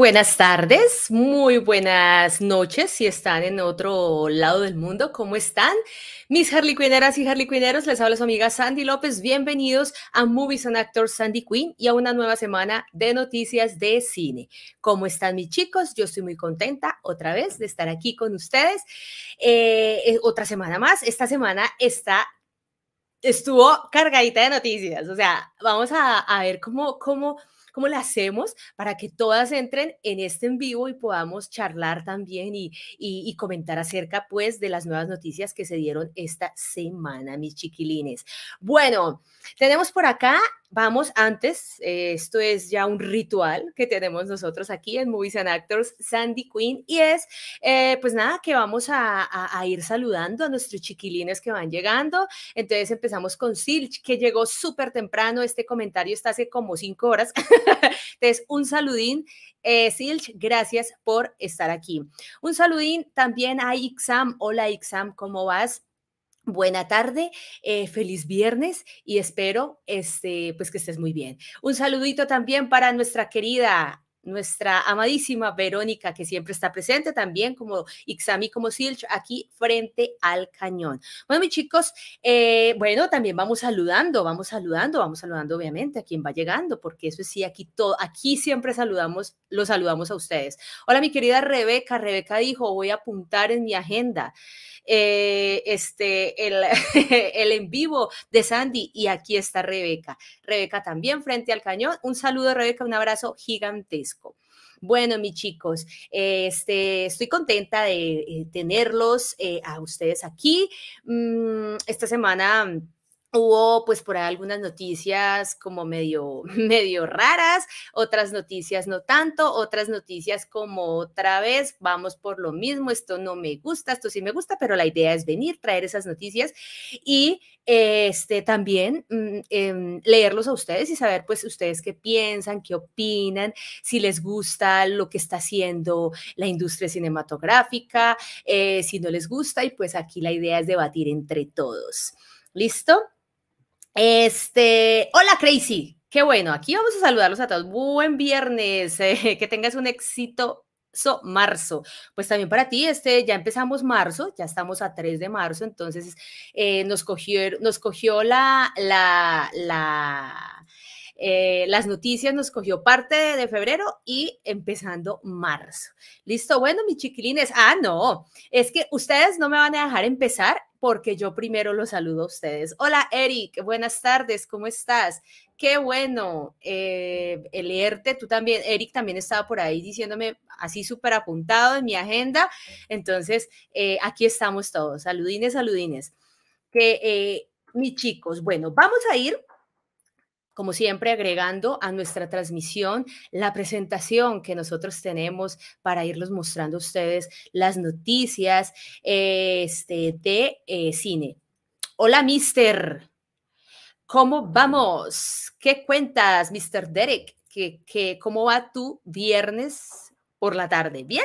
Buenas tardes, muy buenas noches si están en otro lado del mundo. ¿Cómo están? Mis Harley Quinneras y Harley Quinneros, les habla su amiga Sandy López. Bienvenidos a Movies and Actors Sandy Queen y a una nueva semana de noticias de cine. ¿Cómo están mis chicos? Yo estoy muy contenta otra vez de estar aquí con ustedes. Eh, eh, otra semana más. Esta semana está estuvo cargadita de noticias. O sea, vamos a, a ver cómo, cómo cómo le hacemos para que todas entren en este en vivo y podamos charlar también y, y, comentar acerca pues de las nuevas noticias que se dieron esta semana, mis chiquilines. Bueno, tenemos por acá vamos antes, eh, esto es ya un ritual que tenemos nosotros aquí en Movies and Actors, Sandy Queen, y es, eh, pues nada, que vamos a, ir saludando a nuestros chiquilines que van llegando. Entonces empezamos con Silch, que llegó súper temprano, este comentario está hace como cinco horas. Entonces, un saludín. Eh, Silch, gracias por estar aquí. Un saludín también a Ixam. Hola Ixam, ¿cómo vas? Buena tarde, eh, feliz viernes y espero este, pues que estés muy bien. Un saludito también para nuestra querida nuestra amadísima Verónica, que siempre está presente también, como Ixami, como Silch, aquí frente al cañón. Bueno, mis chicos, eh, bueno, también vamos saludando, vamos saludando, vamos saludando obviamente a quien va llegando, porque eso sí, aquí todo, aquí siempre saludamos, los saludamos a ustedes. Hola, mi querida Rebeca, Rebeca dijo, voy a apuntar en mi agenda. Eh, este, el, el en vivo de Sandy y aquí está Rebeca. Rebeca también frente al cañón. Un saludo, Rebeca, un abrazo gigantesco. Bueno, mis chicos, este, estoy contenta de eh, tenerlos eh, a ustedes aquí. Mm, esta semana Hubo pues por ahí algunas noticias como medio, medio raras, otras noticias no tanto, otras noticias como otra vez, vamos por lo mismo, esto no me gusta, esto sí me gusta, pero la idea es venir, traer esas noticias y este, también mm, em, leerlos a ustedes y saber pues ustedes qué piensan, qué opinan, si les gusta lo que está haciendo la industria cinematográfica, eh, si no les gusta y pues aquí la idea es debatir entre todos. ¿Listo? Este, hola Crazy, qué bueno, aquí vamos a saludarlos a todos. Buen viernes, eh, que tengas un éxito marzo. Pues también para ti, este, ya empezamos marzo, ya estamos a 3 de marzo, entonces eh, nos, cogió, nos cogió la, eh, las noticias nos cogió parte de febrero y empezando marzo. Listo, bueno, mis chiquilines. Ah, no, es que ustedes no me van a dejar empezar porque yo primero los saludo a ustedes. Hola, Eric, buenas tardes, ¿cómo estás? Qué bueno eh, leerte, tú también, Eric también estaba por ahí diciéndome así súper apuntado en mi agenda. Entonces, eh, aquí estamos todos, saludines, saludines. Que, eh, mis chicos, bueno, vamos a ir como siempre, agregando a nuestra transmisión la presentación que nosotros tenemos para irlos mostrando a ustedes las noticias este, de eh, cine. Hola, mister. ¿Cómo vamos? ¿Qué cuentas, Mr. Derek? ¿Qué, cómo va tu viernes por la tarde? ¿Bien?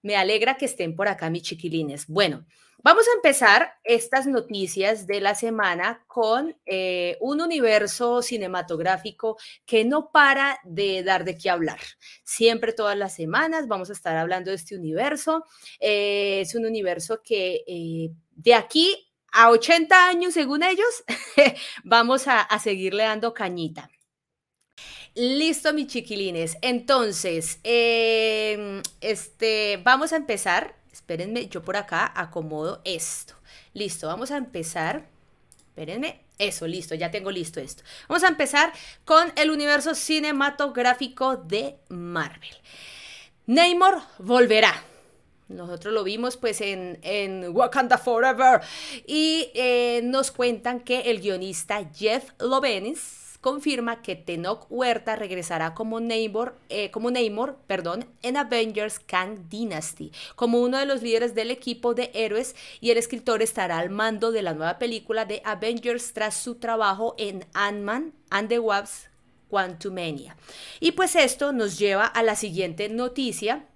Me alegra que estén por acá, mis chiquilines. Bueno, Vamos a empezar estas noticias de la semana con eh, un universo cinematográfico que no para de dar de qué hablar. Siempre, todas las semanas, vamos a estar hablando de este universo. Eh, es un universo que eh, de aquí a 80 años, según ellos, vamos a, a seguirle dando cañita. Listo, mis chiquilines. Entonces, em, este, vamos a empezar Espérenme, yo por acá acomodo esto. Listo, vamos a empezar. Espérenme. Eso, listo, ya tengo listo esto. Vamos a empezar con el universo cinematográfico de Marvel. Namor volverá. Nosotros lo vimos pues en, en Wakanda Forever y eh, nos cuentan que el guionista Jeff Lovenis confirma que Tenoch Huerta regresará como Namor, eh, como Namor perdón, en Avengers Kang Dynasty, como uno de los líderes del equipo de héroes y el escritor estará al mando de la nueva película de Avengers tras su trabajo en Ant-Man and the Wasp Quantumania. Y pues esto nos lleva a la siguiente noticia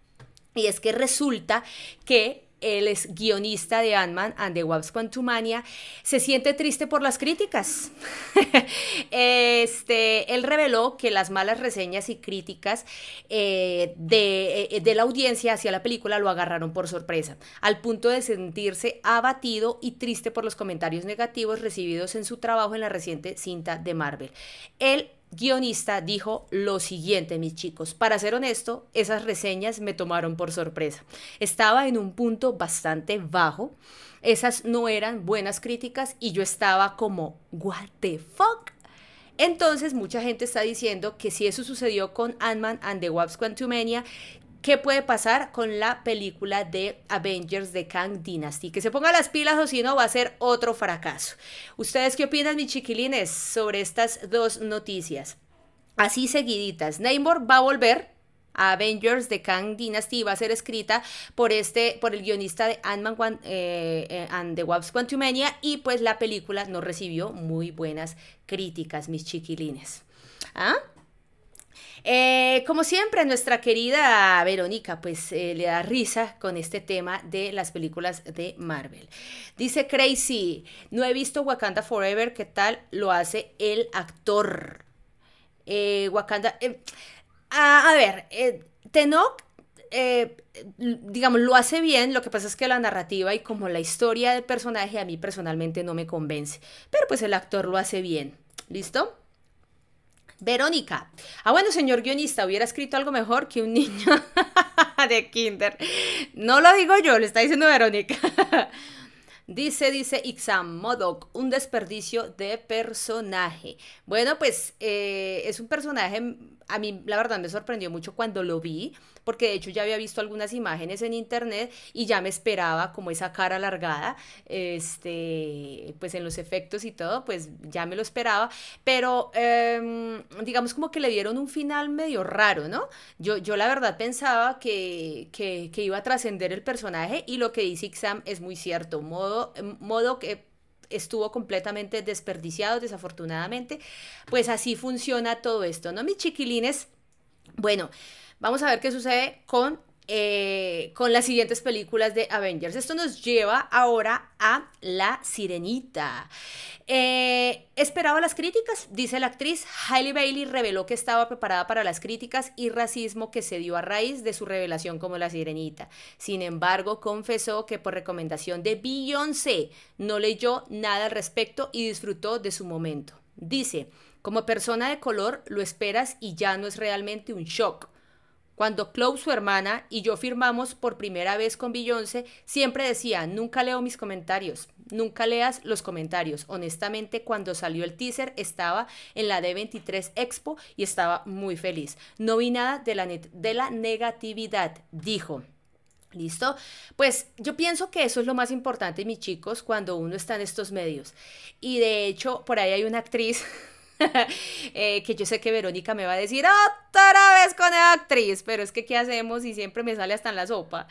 y es que resulta que él es guionista de Ant-Man and the Wasp Quantumania, se siente triste por las críticas. este, él reveló que las malas reseñas y críticas eh, de, eh, de la audiencia hacia la película lo agarraron por sorpresa, al punto de sentirse abatido y triste por los comentarios negativos recibidos en su trabajo en la reciente cinta de Marvel. Él guionista dijo lo siguiente, mis chicos. Para ser honesto, esas reseñas me tomaron por sorpresa. Estaba en un punto bastante bajo. Esas no eran buenas críticas y yo estaba como, what the fuck? Entonces mucha gente está diciendo que si eso sucedió con Ant-Man and the Wasp Quantumania, ¿Qué puede pasar con la película de Avengers de Kang Dynasty? Que se ponga las pilas o si no va a ser otro fracaso. ¿Ustedes qué opinan, mis chiquilines, sobre estas dos noticias? Así seguiditas. Namor va a volver a Avengers de Kang Dynasty va a ser escrita por este por el guionista de Ant-Man eh, eh, and the Wasp Quantumania y pues la película no recibió muy buenas críticas, mis chiquilines. ¿Ah? Eh, como siempre, nuestra querida Verónica, pues eh, le da risa con este tema de las películas de Marvel. Dice Crazy, no he visto Wakanda Forever, ¿qué tal lo hace el actor? Eh, Wakanda, a, ver, Tenok digamos, lo hace bien, lo que pasa es que la narrativa y como la historia del personaje a mí personalmente no me convence, pero pues el actor lo hace bien, ¿listo? Verónica. Ah, bueno, señor guionista, hubiera escrito algo mejor que un niño de kinder. No lo digo yo, le está diciendo Verónica. Dice, dice Ixam Modoc, un desperdicio de personaje. Bueno, pues eh, es un personaje, a mí la verdad me sorprendió mucho cuando lo vi, porque de hecho ya había visto algunas imágenes en internet y ya me esperaba como esa cara alargada, este, pues en los efectos y todo, pues ya me lo esperaba, pero em, digamos como que le dieron un final medio raro, ¿no? Yo, yo la verdad pensaba que, que, que iba a trascender el personaje y lo que dice Ixam es muy cierto, modo modo, que estuvo completamente desperdiciado, desafortunadamente. Pues así funciona todo esto, ¿no, mis chiquilines? Bueno, vamos a ver qué sucede con eh, con las siguientes películas de Avengers. Esto nos lleva ahora a La Sirenita. Eh, esperaba las críticas, dice la actriz. Hailey Bailey reveló que estaba preparada para las críticas y racismo que se dio a raíz de su revelación como La Sirenita. Sin embargo, confesó que por recomendación de Beyoncé no leyó nada al respecto y disfrutó de su momento. Dice, como persona de color lo esperas y ya no es realmente un shock cuando Chloe, su hermana, y yo firmamos por primera vez con Beyoncé, siempre decía, nunca leo mis comentarios, nunca leas los comentarios. Honestamente, cuando salió el teaser estaba en la D23 Expo y estaba muy feliz. No vi nada de la, de la negatividad, dijo. ¿Listo? Pues yo pienso que eso es lo más importante, mis chicos, cuando uno está en estos medios. Y de hecho, por ahí hay una actriz Eh, que yo sé que Verónica me va a decir otra vez con actriz, pero es que ¿qué hacemos? Y siempre me sale hasta en la sopa.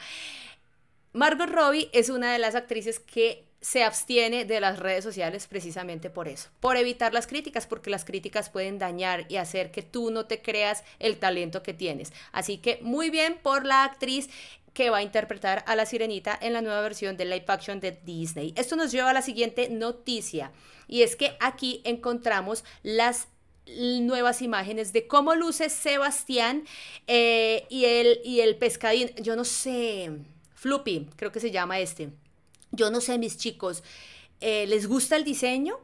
Margot Robbie es una de las actrices que se abstiene de las redes sociales precisamente por eso, por evitar las críticas, porque las críticas pueden dañar y hacer que tú no te creas el talento que tienes. Así que muy bien por la actriz que va a interpretar a la sirenita en la nueva versión de live action de Disney. Esto nos lleva a la siguiente noticia y es que aquí encontramos las nuevas imágenes de cómo luce Sebastián eh, y, el, y el pescadín, yo no sé, Floopy, creo que se llama este. Yo no sé, mis chicos, eh, ¿les gusta el diseño?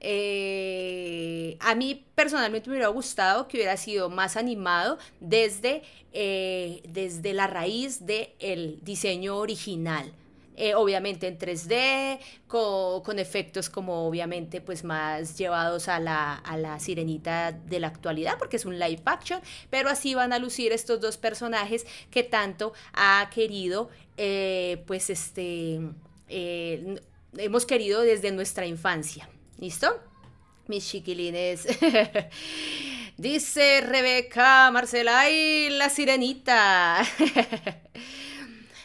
Eh, a mí personalmente me hubiera gustado que hubiera sido más animado desde, eh, desde la raíz del diseño original. Eh, obviamente en 3D, con, efectos como obviamente pues más llevados a la, a la sirenita de la actualidad, porque es un live action, pero así van a lucir estos dos personajes que tanto ha querido pues este hemos querido desde nuestra infancia. ¿Listo? Mis chiquilines. Dice Rebeca Marcela, ¡ay, la sirenita!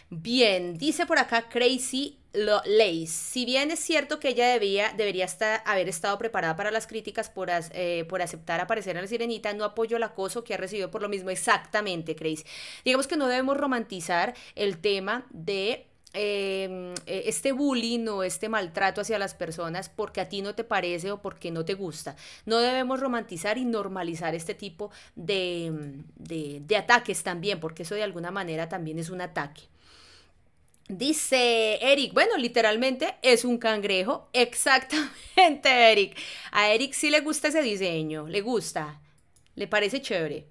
Bien, dice por acá Crazy Lace. Si bien es cierto que ella debía, debería estar, haber estado preparada para las críticas por, eh, por aceptar aparecer en la sirenita, no apoyo el acoso que ha recibido por lo mismo. Exactamente, Crazy. Digamos que no debemos romantizar el tema de em, e, este bullying o este maltrato hacia las personas porque a ti no te parece o porque no te gusta. No debemos romantizar y normalizar este tipo de, de ataques también, porque eso de alguna manera también es un ataque. Dice Eric, bueno, literalmente es un cangrejo. Exactamente, Eric. A Eric sí le gusta ese diseño, le gusta, le parece chévere.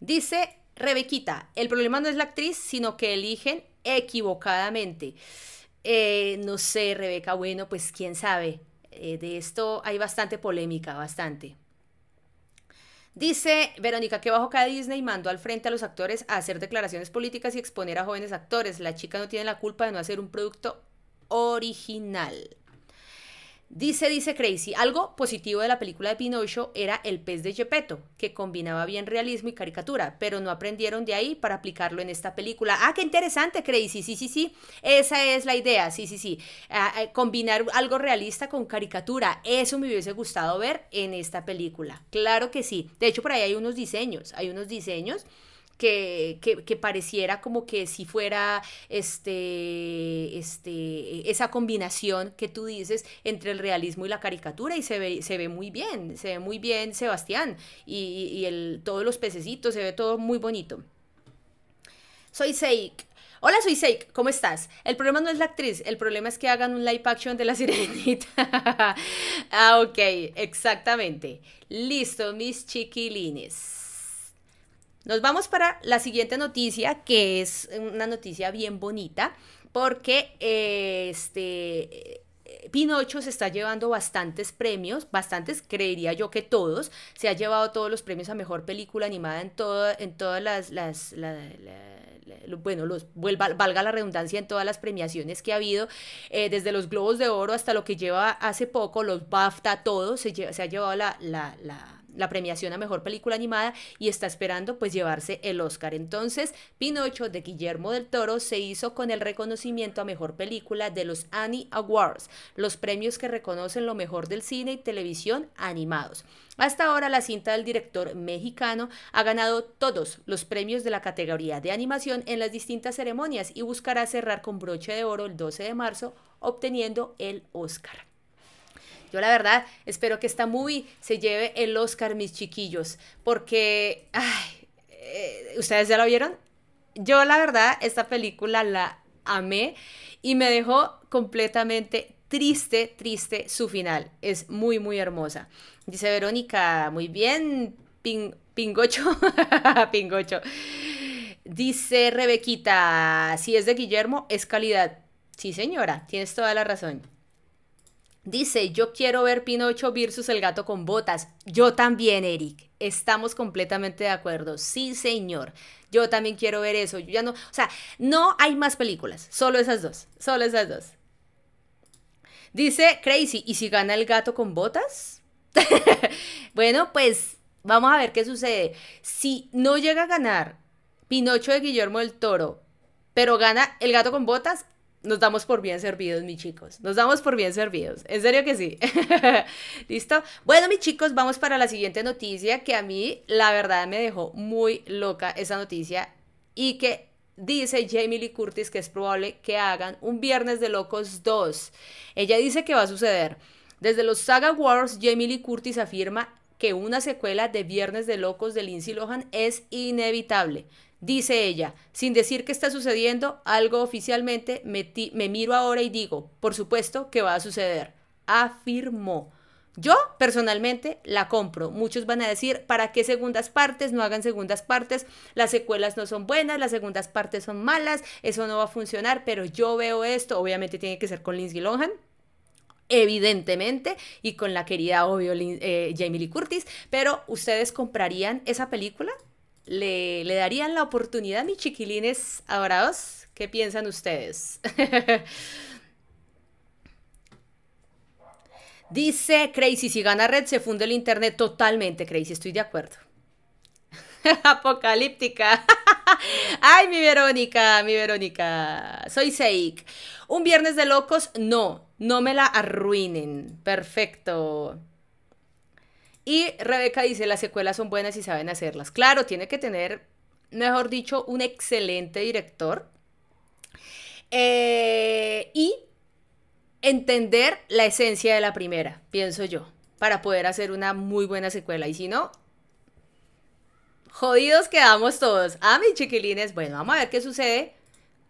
Dice Rebequita, el problema no es la actriz, sino que eligen equivocadamente. Eh, no sé, Rebeca, bueno, pues quién sabe. Eh, de esto hay bastante polémica, bastante. Dice Verónica que bajo cada Disney mandó al frente a los actores a hacer declaraciones políticas y exponer a jóvenes actores. La chica no tiene la culpa de no hacer un producto original. Dice, dice Crazy, algo positivo de la película de Pinocho era el pez de Gepetto, que combinaba bien realismo y caricatura, pero no aprendieron de ahí para aplicarlo en esta película. Ah, qué interesante, Crazy, sí, sí, sí, esa es la idea, sí, sí, sí. Ah, ah, combinar algo realista con caricatura, eso me hubiese gustado ver en esta película. Claro que sí. De hecho, por ahí hay unos diseños, hay unos diseños que, que, pareciera como que si fuera este, este, esa combinación que tú dices entre el realismo y la caricatura y se ve, se ve muy bien, se ve muy bien Sebastián y, y el, todos los pececitos, se ve todo muy bonito. Soy Seik. Hola, soy Seik, ¿cómo estás? El problema no es la actriz, el problema es que hagan un live action de la sirenita. ah, ok, exactamente. Listo, mis chiquilines. Nos vamos para la siguiente noticia, que es una noticia bien bonita, porque este Pinocho se está llevando bastantes premios, bastantes, creería yo que todos. Se ha llevado todos los premios a mejor película animada en, en todas las, las bueno, los, valga la redundancia en todas las premiaciones que ha habido, eh, desde los Globos de Oro hasta lo que lleva hace poco, los BAFTA, todo, se, se ha llevado la, la, la la premiación a mejor película animada y está esperando pues llevarse el Oscar. Entonces, Pinocho de Guillermo del Toro se hizo con el reconocimiento a mejor película de los Annie Awards, los premios que reconocen lo mejor del cine y televisión animados. Hasta ahora la cinta del director mexicano ha ganado todos los premios de la categoría de animación en las distintas ceremonias y buscará cerrar con broche de oro el 12 de marzo obteniendo el Oscar. Yo la verdad espero que esta movie se lleve el Oscar, mis chiquillos, porque, ay, eh, ¿ustedes ya la vieron? Yo la verdad esta película la amé y me dejó completamente triste, triste su final. Es muy, muy hermosa. Dice Verónica, muy bien, pingocho, pingocho. Dice Rebequita, si es de Guillermo, es calidad. Sí, señora, tienes toda la razón. Dice, yo quiero ver Pinocho versus el gato con botas. Yo también, Eric. Estamos completamente de acuerdo. Sí, señor. Yo también quiero ver eso. Ya no, o sea, no hay más películas. Solo esas dos. Solo esas dos. Dice Crazy, ¿y si gana el gato con botas? bueno, pues vamos a ver qué sucede. Si no llega a ganar Pinocho de Guillermo del Toro, pero gana el gato con botas, nos damos por bien servidos, mis chicos. Nos damos por bien servidos. En serio que sí. ¿Listo? Bueno, mis chicos, vamos para la siguiente noticia que a mí, la verdad, me dejó muy loca esa noticia y que dice Jamie Lee Curtis que es probable que hagan un Viernes de Locos 2. Ella dice que va a suceder. Desde los Saga Wars, Jamie Lee Curtis afirma que una secuela de Viernes de Locos de Lindsay Lohan es inevitable. Dice ella, sin decir que está sucediendo algo oficialmente, me, me, miro ahora y digo, por supuesto que va a suceder. Afirmó. Yo personalmente la compro. Muchos van a decir, ¿para qué segundas partes? No hagan segundas partes. Las secuelas no son buenas, las segundas partes son malas, eso no va a funcionar, pero yo veo esto, obviamente tiene que ser con Lindsay Lohan evidentemente, y con la querida, obvio, eh, Jamie Lee Curtis, pero ¿ustedes comprarían esa película? ¿Le, darían la oportunidad, mis chiquilines adorados? ¿Qué piensan ustedes? Dice Crazy, si gana Red se funde el Internet totalmente, Crazy, estoy de acuerdo. Apocalíptica. Ay, mi Verónica, mi Verónica. Soy Seik. Un viernes de locos, no, no me la arruinen. Perfecto. Y Rebeca dice, las secuelas son buenas y saben hacerlas. Claro, tiene que tener, mejor dicho, un excelente director. Eh, entender la esencia de la primera, pienso yo, para poder hacer una muy buena secuela. Y si no, jodidos quedamos todos. Ah, mis chiquilines, bueno, vamos a ver qué sucede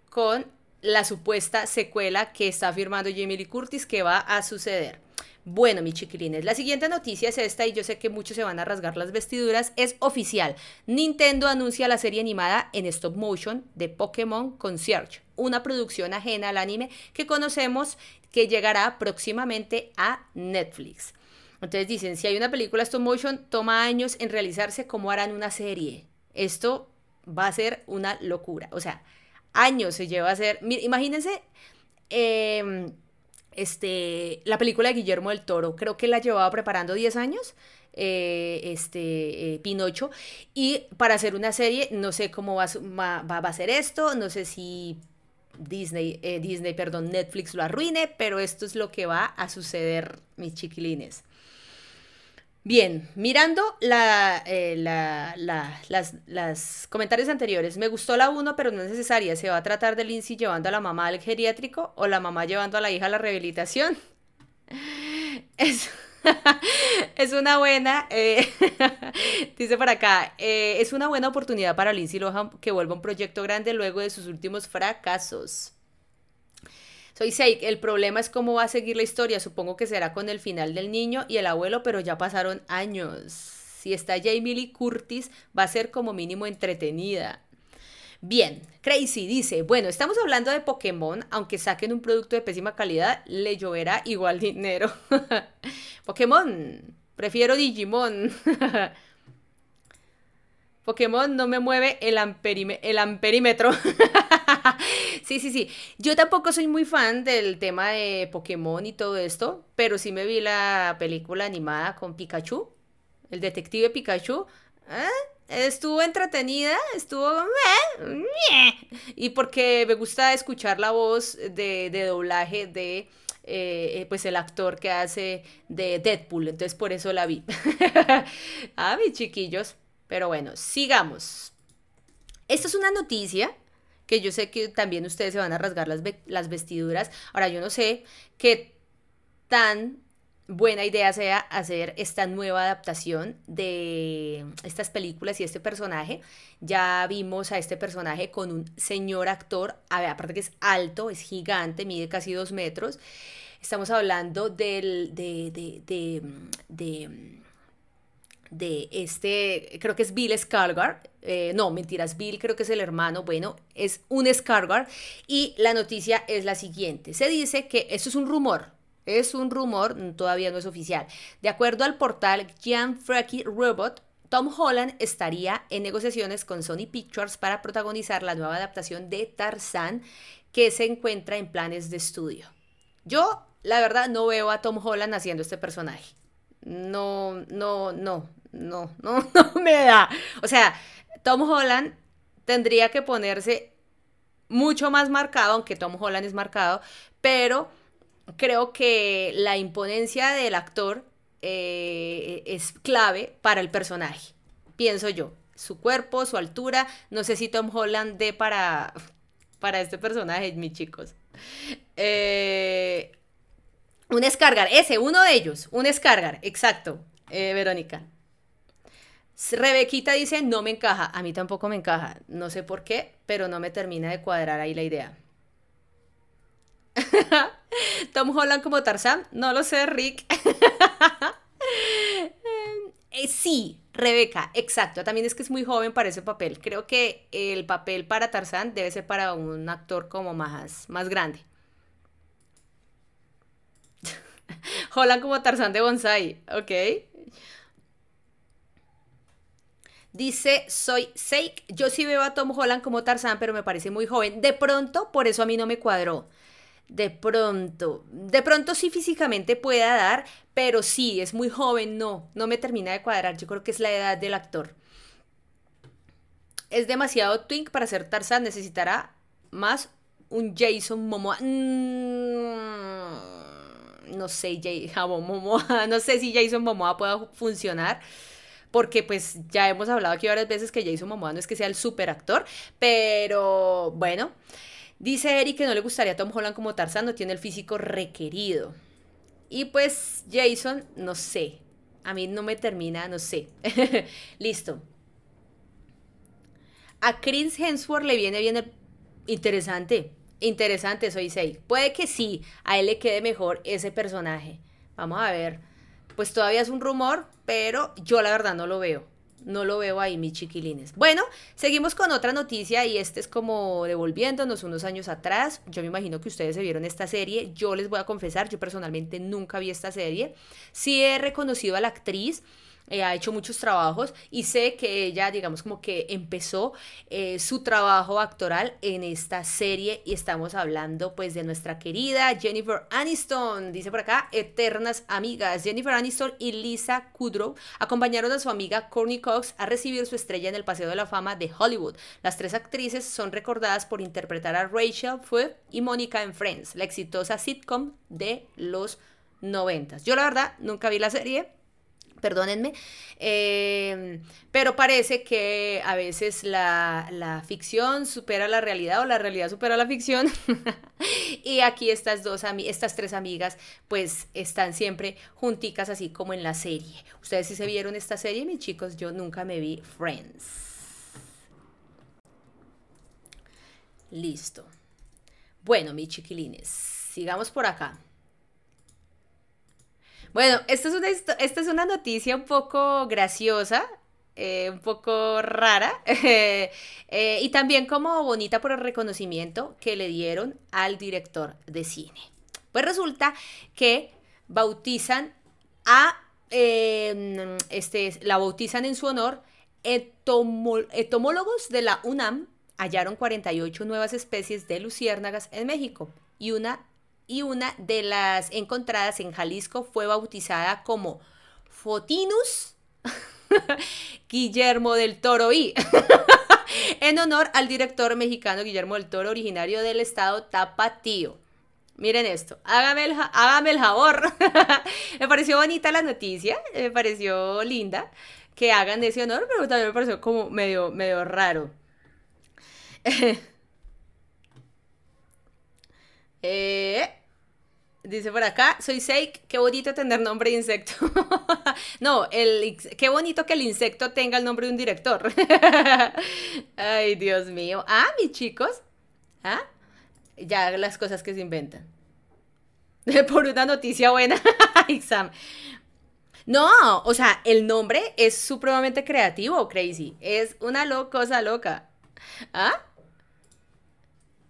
con la supuesta secuela que está firmando Jamie Lee Curtis que va a suceder. Bueno, mis chiquilines, la siguiente noticia es esta y yo sé que muchos se van a rasgar las vestiduras. Es oficial. Nintendo anuncia la serie animada en stop motion de Pokémon Concierge, una producción ajena al anime que conocemos que llegará próximamente a Netflix. Entonces dicen, si hay una película stop motion, toma años en realizarse, ¿cómo harán una serie? Esto va a ser una locura. O sea, años se lleva a hacer. Imagínense. Eh, este, la película de Guillermo del Toro, creo que la llevaba preparando 10 años, eh, este, eh, Pinocho, y para hacer una serie, no sé cómo va, va, a ser esto, no sé si Disney, eh, Disney, perdón, Netflix lo arruine, pero esto es lo que va a suceder, mis chiquilines. Bien, mirando eh, las, comentarios anteriores, me gustó la 1, pero no es necesaria. ¿Se va a tratar de Lindsay llevando a la mamá al geriátrico o la mamá llevando a la hija a la rehabilitación? Es, es una buena, eh, dice por acá, eh, es una buena oportunidad para Lindsay Lohan que vuelva a un proyecto grande luego de sus últimos fracasos. Soy Seik, el problema es cómo va a seguir la historia. Supongo que será con el final del niño y el abuelo, pero ya pasaron años. Si está Jamie Lee Curtis, va a ser como mínimo entretenida. Bien, Crazy dice, bueno, estamos hablando de Pokémon, aunque saquen un producto de pésima calidad, le lloverá igual dinero. Pokémon, prefiero Digimon. Pokémon no me mueve el, el amperímetro. sí, sí, sí. Yo tampoco soy muy fan del tema de Pokémon y todo esto, pero sí me vi la película animada con Pikachu, el detective Pikachu. ¿eh? Estuvo entretenida, estuvo... Y porque me gusta escuchar la voz de, doblaje de... Eh, pues el actor que hace de Deadpool, entonces por eso la vi. ah, mis chiquillos. Pero bueno, sigamos. Esta es una noticia que yo sé que también ustedes se van a rasgar las, las vestiduras. Ahora, yo no sé qué tan buena idea sea hacer esta nueva adaptación de estas películas y este personaje. Ya vimos a este personaje con un señor actor, aparte que es alto, es gigante, mide casi dos metros. Estamos hablando del, de, de, de, de de este, creo que es Bill Skarsgård, eh, no, mentiras, Bill creo que es el hermano, bueno, es un Skarsgård y la noticia es la siguiente, se dice que esto es un rumor, es un rumor, todavía no es oficial, de acuerdo al portal Freaky Robot, Tom Holland estaría en negociaciones con Sony Pictures para protagonizar la nueva adaptación de Tarzan que se encuentra en planes de estudio. Yo, la verdad, no veo a Tom Holland haciendo este personaje. No, no, no, no, no, no me da. O sea, Tom Holland tendría que ponerse mucho más marcado, aunque Tom Holland es marcado, pero creo que la imponencia del actor eh, es clave para el personaje, pienso yo. Su cuerpo, su altura, no sé si Tom Holland dé para, para este personaje, mis chicos. Eh, un escargar, ese, uno de ellos, un escargar, exacto, eh, Verónica. Rebequita dice, no me encaja. A mí tampoco me encaja. No sé por qué, pero no me termina de cuadrar ahí la idea. Tom Holland como Tarzán. No lo sé, Rick. Eh, sí, Rebeca, exacto. También es que es muy joven para ese papel. Creo que el papel para Tarzán debe ser para un actor como más, más grande. Holland como Tarzán de Bonsai, ok. Dice, soy Seik. Yo sí veo a Tom Holland como Tarzán, pero me parece muy joven. De pronto, por eso a mí no me cuadró. De pronto, de pronto sí físicamente pueda dar, pero sí, es muy joven, no, no me termina de cuadrar. Yo creo que es la edad del actor. Es demasiado twink para ser Tarzán, necesitará más un Jason Momoa. Mm, no sé, Jason Momoa, no sé si Jason Momoa pueda funcionar porque pues ya hemos hablado aquí varias veces que Jason Momoa no es que sea el super actor, pero bueno. Dice Eric que no le gustaría a Tom Holland como Tarzán, no tiene el físico requerido. Y pues Jason, no sé. A mí no me termina, no sé. Listo. A Chris Hemsworth le viene bien interesante. Interesante, soy Sei. Puede que sí, a él le quede mejor ese personaje. Vamos a ver. Pues todavía es un rumor, pero yo la verdad no lo veo. No lo veo ahí, mis chiquilines. Bueno, seguimos con otra noticia y este es como devolviéndonos unos años atrás. Yo me imagino que ustedes se vieron esta serie. Yo les voy a confesar, yo personalmente nunca vi esta serie. Sí he reconocido a la actriz. Eh, ha hecho muchos trabajos y sé que ella, digamos, como que empezó eh, su trabajo actoral en esta serie y estamos hablando pues de nuestra querida Jennifer Aniston, dice por acá, eternas amigas. Jennifer Aniston y Lisa Kudrow acompañaron a su amiga Courtney Cox a recibir su estrella en el Paseo de la Fama de Hollywood. Las tres actrices son recordadas por interpretar a Rachel Fue y Mónica en Friends, la exitosa sitcom de los noventas. Yo la verdad nunca vi la serie, perdónenme, em, pero parece que a veces la, ficción supera la realidad o la realidad supera la ficción. y aquí estas dos, estas tres amigas, pues están siempre junticas así como en la serie. Ustedes sí se vieron esta serie, mis chicos, yo nunca me vi Friends. Listo. Bueno, mis chiquilines, sigamos por acá. Bueno, esta es una, esta es una noticia un poco graciosa, eh, un poco rara eh, y también como bonita por el reconocimiento que le dieron al director de cine. Pues resulta que bautizan a, em, este, la bautizan en su honor, etomólogos de la UNAM hallaron 48 nuevas especies de luciérnagas en México y una y una de las encontradas en Jalisco fue bautizada como Fotinus Guillermo del Toro y en honor al director mexicano Guillermo del Toro, originario del estado Tapatío. Miren esto, hágame el, hágame el favor. me pareció bonita la noticia, me pareció linda que hagan ese honor, pero también me pareció como medio, medio raro. Eh, dice por acá, soy Seik, qué bonito tener nombre de insecto. no, el, qué bonito que el insecto tenga el nombre de un director. Ay, Dios mío. Ah, mis chicos. ¿Ah? Ya las cosas que se inventan. por una noticia buena. Exam. No, o sea, el nombre es supremamente creativo, Crazy. Es una cosa loca. ¿Ah?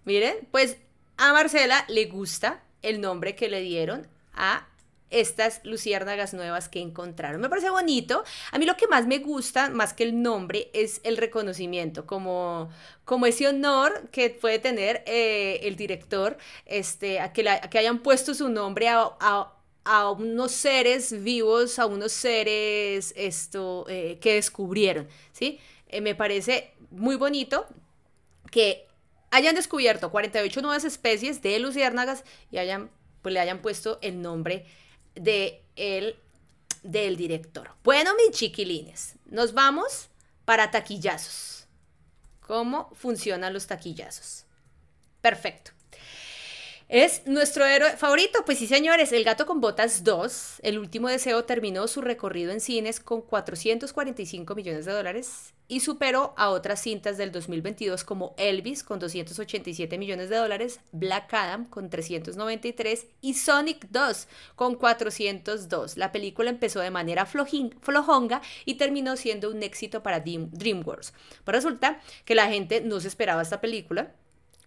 Miren, pues a Marcela le gusta el nombre que le dieron a estas luciérnagas nuevas que encontraron. Me parece bonito. A mí lo que más me gusta, más que el nombre, es el reconocimiento, como, como ese honor que puede tener eh, el director, este, a que, que, hayan puesto su nombre a, unos seres vivos, a unos seres esto, eh, que descubrieron. ¿sí? Eh, me parece muy bonito que hayan descubierto 48 nuevas especies de luciérnagas y hayan, pues, le hayan puesto el nombre de el, del director. Bueno, mis chiquilines, nos vamos para taquillazos. ¿Cómo funcionan los taquillazos? Perfecto. ¿Es nuestro héroe favorito? Pues sí, señores, El gato con botas 2, El último deseo, terminó su recorrido en cines con 445 millones de dólares y superó a otras cintas del 2022 como Elvis con 287 millones de dólares, Black Adam con 393 y Sonic 2 con 402. La película empezó de manera flojonga y terminó siendo un éxito para DreamWorks. Pues resulta que la gente no se esperaba esta película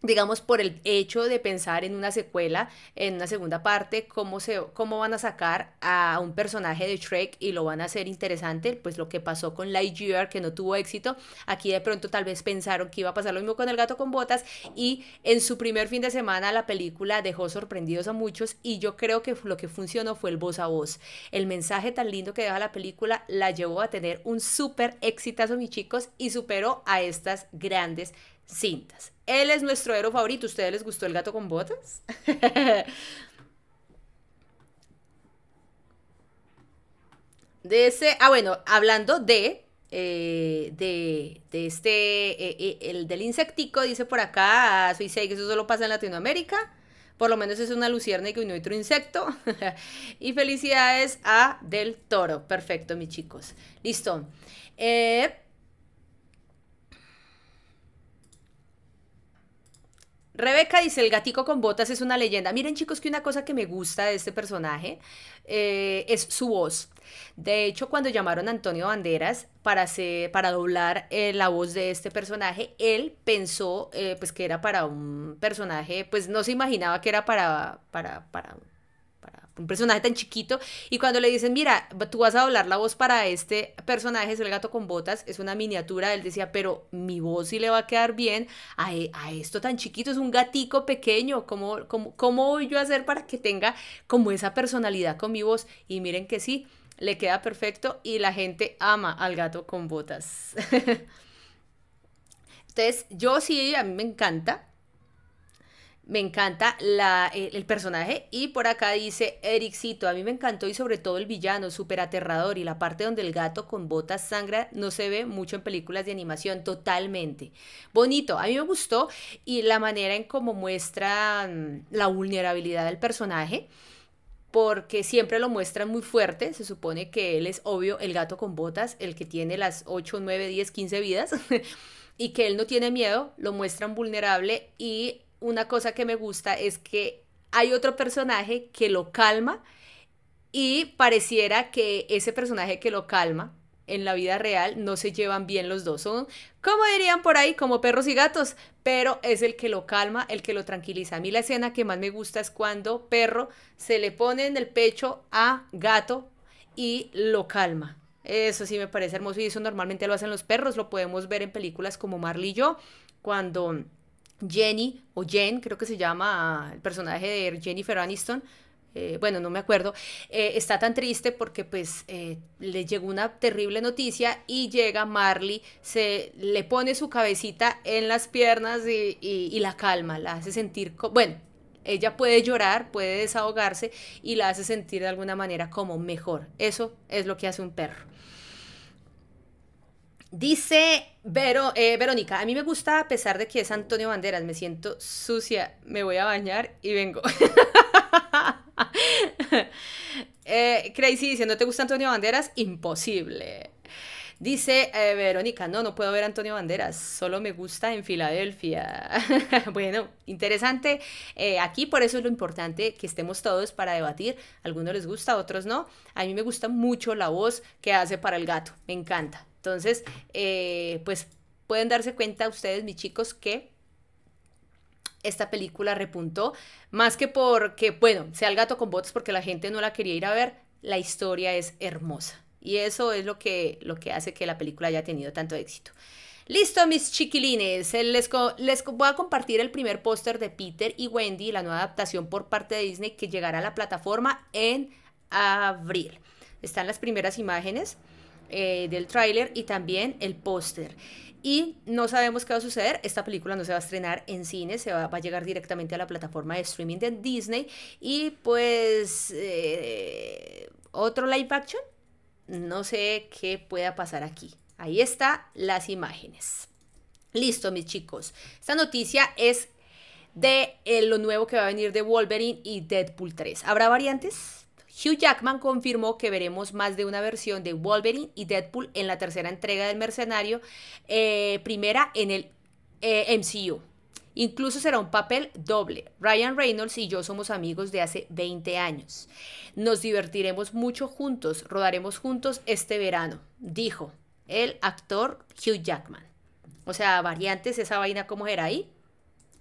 digamos, por el hecho de pensar en una secuela, en una segunda parte, cómo, se, cómo van a sacar a un personaje de Shrek y lo van a hacer interesante, pues lo que pasó con Lightyear, que no tuvo éxito, aquí de pronto tal vez pensaron que iba a pasar lo mismo con El gato con botas y en su primer fin de semana la película dejó sorprendidos a muchos y yo creo que lo que funcionó fue el voz a voz. El mensaje tan lindo que deja la película la llevó a tener un súper exitazo, mis chicos, y superó a estas grandes cintas. Él es nuestro héroe favorito. ¿Ustedes les gustó el gato con botas? de ese. Ah, bueno, hablando de eh, de, este, el del insectico, dice por acá, Suicide, que eso solo pasa en Latinoamérica. Por lo menos es una luciérnaga y no otro insecto. y felicidades a Del Toro. Perfecto, mis chicos. Listo. Eh, Rebeca dice, el gatico con botas es una leyenda. Miren chicos que una cosa que me gusta de este personaje eh, es su voz. De hecho, cuando llamaron a Antonio Banderas para, hacer, para doblar eh, la voz de este personaje, él pensó eh, pues que era para un personaje, pues no se imaginaba que era para, para, para un personaje tan chiquito, y cuando le dicen, mira, tú vas a doblar la voz para este personaje, es el gato con botas, es una miniatura, él decía, pero mi voz sí le va a quedar bien a, e, esto tan chiquito, es un gatico pequeño, ¿cómo, cómo, ¿cómo voy yo a hacer para que tenga como esa personalidad con mi voz? Y miren que sí, le queda perfecto y la gente ama al gato con botas. Entonces, yo sí, a mí me encanta. Me encanta la, el, personaje. Y por acá dice Ericito, a mí me encantó y sobre todo el villano, súper aterrador. Y la parte donde el gato con botas sangra no se ve mucho en películas de animación, totalmente. Bonito, a mí me gustó. Y la manera en cómo muestran la vulnerabilidad del personaje. Porque siempre lo muestran muy fuerte. Se supone que él es obvio el gato con botas, el que tiene las 8, 9, 10, 15 vidas. y que él no tiene miedo, lo muestran vulnerable y una cosa que me gusta es que hay otro personaje que lo calma y pareciera que ese personaje que lo calma en la vida real no se llevan bien los dos. Son, como dirían por ahí, como perros y gatos, pero es el que lo calma, el que lo tranquiliza. A mí la escena que más me gusta es cuando perro se le pone en el pecho a gato y lo calma. Eso sí me parece hermoso y eso normalmente lo hacen los perros, lo podemos ver en películas como Marley y yo, cuando Jenny, o Jen, creo que se llama el personaje de Jennifer Aniston, eh, bueno, no me acuerdo, eh, está tan triste porque pues eh, le llegó una terrible noticia y llega Marley, se le pone su cabecita en las piernas y, la calma, la hace sentir, bueno, ella puede llorar, puede desahogarse y la hace sentir de alguna manera como mejor. Eso es lo que hace un perro. Dice eh, Verónica, a mí me gusta a pesar de que es Antonio Banderas, me siento sucia, me voy a bañar y vengo. eh, Crazy dice, ¿no te gusta Antonio Banderas? Imposible. Dice eh, Verónica, no, no puedo ver Antonio Banderas, solo me gusta en Filadelfia. bueno, interesante. Aquí por eso es lo importante que estemos todos para debatir. A algunos les gusta, a otros no. A mí me gusta mucho la voz que hace para el gato, me encanta. Entonces, eh, pues pueden darse cuenta ustedes, mis chicos, que esta película repuntó, más que porque, bueno, sea el gato con botas porque la gente no la quería ir a ver, la historia es hermosa. Y eso es lo que, lo que hace que la película haya tenido tanto éxito. Listo, mis chiquilines. Les, les voy a compartir el primer póster de Peter y Wendy, la nueva adaptación por parte de Disney que llegará a la plataforma en abril. Están las primeras imágenes. Eh, del tráiler y también el póster. Y no sabemos qué va a suceder. Esta película no se va a estrenar en cine, se va, a llegar directamente a la plataforma de streaming de Disney. Y pues eh, otro live action. No sé qué pueda pasar aquí. Ahí están las imágenes. Listo, mis chicos. Esta noticia es de eh, lo nuevo que va a venir de Wolverine y Deadpool 3. ¿Habrá variantes? Hugh Jackman confirmó que veremos más de una versión de Wolverine y Deadpool en la tercera entrega del Mercenario, eh, primera en el eh, MCU. Incluso será un papel doble. Ryan Reynolds y yo somos amigos de hace 20 años. Nos divertiremos mucho juntos, rodaremos juntos este verano, dijo el actor Hugh Jackman. O sea, variantes, esa vaina cómo era ahí,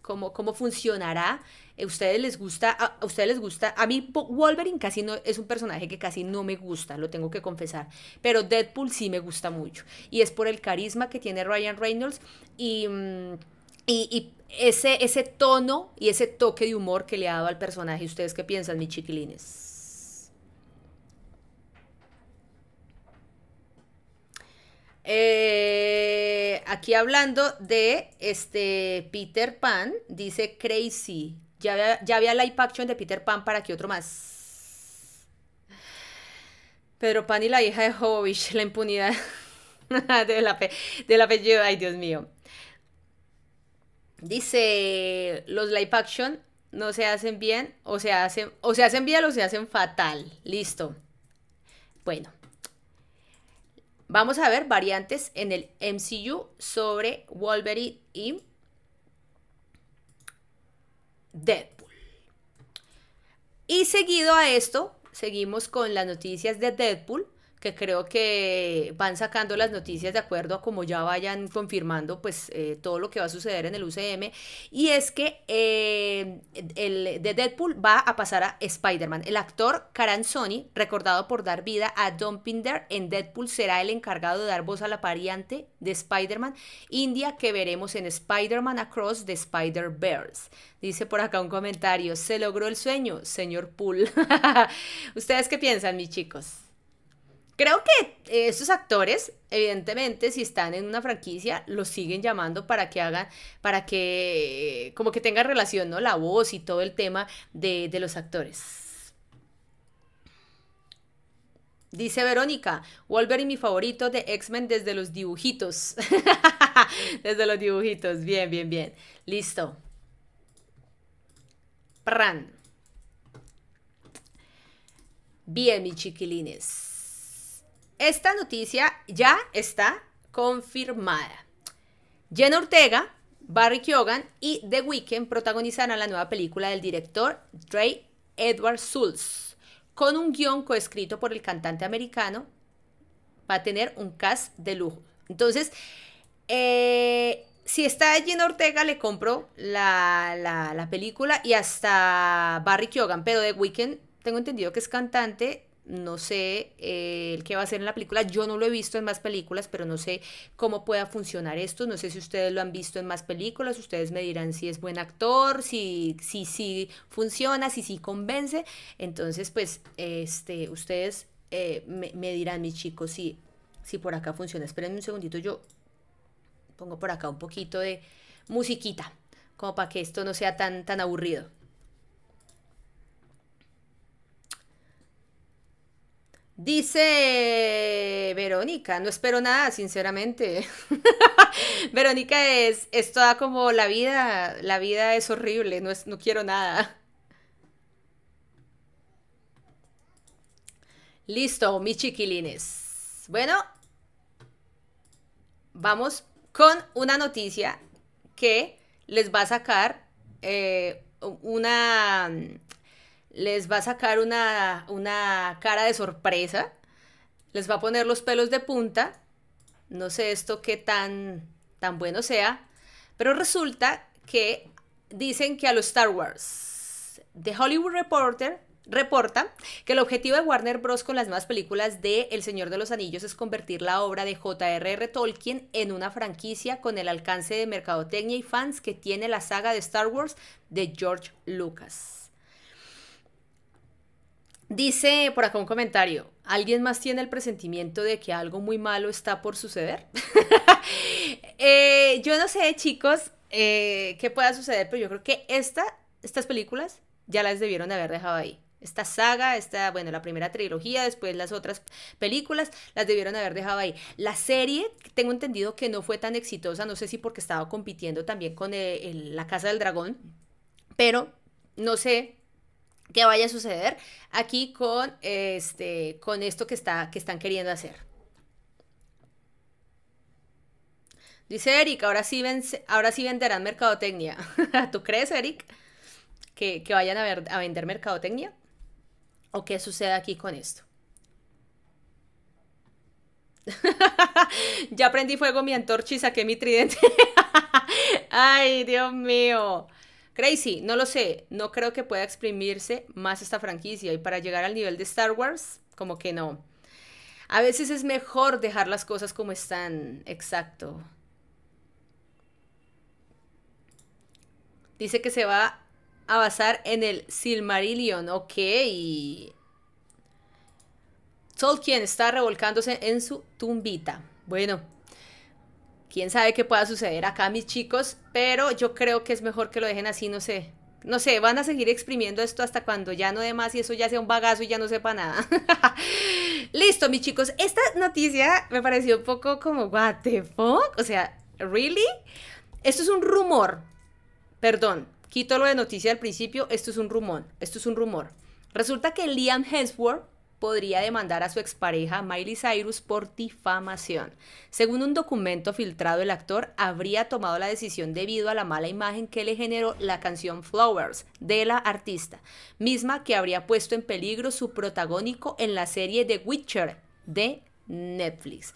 cómo, cómo funcionará ¿A ustedes les gusta? A, ustedes les gusta? A mí Wolverine casi no es un personaje que casi no me gusta, lo tengo que confesar. Pero Deadpool sí me gusta mucho. Y es por el carisma que tiene Ryan Reynolds y, mm, ese tono y ese toque de humor que le ha dado al personaje. ¿Ustedes qué piensan, mis chiquilines? Eh, aquí hablando de este Peter Pan, dice Crazy. Ya había, ya había live action de Peter Pan para que otro más. Pedro Pan y la hija de Hovovich, la impunidad. del, apellido, ay Dios mío. Dice, los live action no se hacen bien o se hacen, o se hacen bien o se hacen fatal. Listo. Bueno, vamos a ver variantes en el MCU sobre Wolverine y Deadpool. Y seguido a esto, seguimos con las noticias de Deadpool que creo que van sacando las noticias de acuerdo a como ya vayan confirmando pues eh, todo lo que va a suceder en el UCM y es que eh, el de Deadpool va a pasar a Spider-Man. El actor Karan Sony, recordado por dar vida a Don Pinder en Deadpool, será el encargado de dar voz a la variante de Spider-Man India que veremos en Spider-Man Across the Spider-Verse. Dice por acá un comentario, se logró el sueño, señor Pool. ¿Ustedes qué piensan, mis chicos? Creo que estos actores, evidentemente, si están en una franquicia, los siguen llamando para que hagan, para que como que tenga relación, ¿no? La voz y todo el tema de, de los actores. Dice Verónica, Wolverine mi favorito de X-Men desde los dibujitos. desde los dibujitos. Bien, bien, bien. Listo. Pran. Bien, mis chiquilines. Esta noticia ya está confirmada. Jenna Ortega, Barry Keoghan y The Weeknd protagonizarán la nueva película del director Dre Edward Schultz, con un guion coescrito por el cantante americano. Va a tener un cast de lujo. Entonces, eh, si está Jenna Ortega, le compro la, la, película y hasta Barry Keoghan, pero The Weeknd, tengo entendido que es cantante, no sé eh, el qué va a hacer en la película. Yo no lo he visto en más películas, pero no sé cómo pueda funcionar esto. No sé si ustedes lo han visto en más películas. Ustedes me dirán si es buen actor, si si, si funciona, si sí convence. Entonces, pues, este, ustedes eh, me, dirán, mis chicos, si, si por acá funciona. Esperen un segundito, yo pongo por acá un poquito de musiquita, como para que esto no sea tan, tan aburrido. Dice Verónica, no espero nada, sinceramente. Verónica es, es toda como la vida, la vida es horrible, no, es, no quiero nada. Listo, mis chiquilines. Bueno, vamos con una noticia que les va a sacar eh, una les va a sacar una, una cara de sorpresa, les va a poner los pelos de punta, no sé esto qué tan, tan bueno sea, pero resulta que dicen que a los Star Wars, The Hollywood Reporter reporta que el objetivo de Warner Bros. con las nuevas películas de El Señor de los Anillos es convertir la obra de J.R.R. Tolkien en una franquicia con el alcance de mercadotecnia y fans que tiene la saga de Star Wars de George Lucas. Dice por acá un comentario, ¿alguien más tiene el presentimiento de que algo muy malo está por suceder? Eh, yo no sé, chicos, eh, qué pueda suceder, pero yo creo que esta, estas películas ya las debieron de haber dejado ahí. Esta saga, esta, bueno, la primera trilogía, después las otras películas, las debieron haber dejado ahí. La serie, tengo entendido que no fue tan exitosa, no sé si porque estaba compitiendo también con eh, La Casa del Dragón, pero no sé que vaya a suceder aquí con, este, con esto que, está, que están queriendo hacer. Dice Eric, ahora sí, ven, ahora sí venderán mercadotecnia. ¿Tú crees, Eric, que, vayan a, ver, a vender mercadotecnia? ¿O qué sucede aquí con esto? ya prendí fuego mi antorcha y saqué mi tridente. Ay, Dios mío. Crazy, no lo sé, no creo que pueda exprimirse más esta franquicia y para llegar al nivel de Star Wars, como que no. A veces es mejor dejar las cosas como están, exacto. Dice que se va a basar en el Silmarillion, ok. Tolkien está revolcándose en su tumbita. Bueno, quién sabe qué pueda suceder acá, mis chicos, pero yo creo que es mejor que lo dejen así, no sé. no sé, van a seguir exprimiendo esto hasta cuando ya no dé más y eso ya sea un bagazo y ya no sepa nada. Listo, mis chicos. Esta noticia me pareció un poco como, what the fuck? O sea, ¿really? Esto es un rumor. Perdón, quito lo de noticia al principio. Esto es un rumor. Esto es un rumor. Resulta que Liam Hemsworth podría demandar a su expareja Miley Cyrus por difamación. Según un documento filtrado, el actor habría tomado la decisión debido a la mala imagen que le generó la canción Flowers de la artista, misma que habría puesto en peligro su protagónico en la serie The Witcher de Netflix.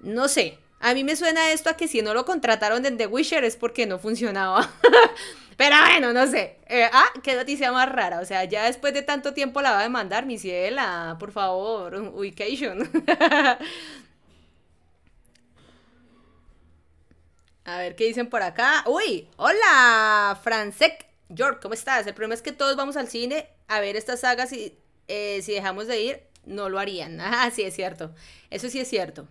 No sé, a mí me suena esto a que si no lo contrataron en The Witcher es porque no funcionaba. Pero bueno, no sé. Eh, ah, qué noticia más rara. O sea, ya después de tanto tiempo la va a demandar, mi ciela. Por favor, ubication. a ver qué dicen por acá. Uy, hola, Francek. George, ¿cómo estás? El problema es que todos vamos al cine a ver estas sagas y eh, si dejamos de ir, no lo harían. Ah, sí, es cierto. Eso sí es cierto.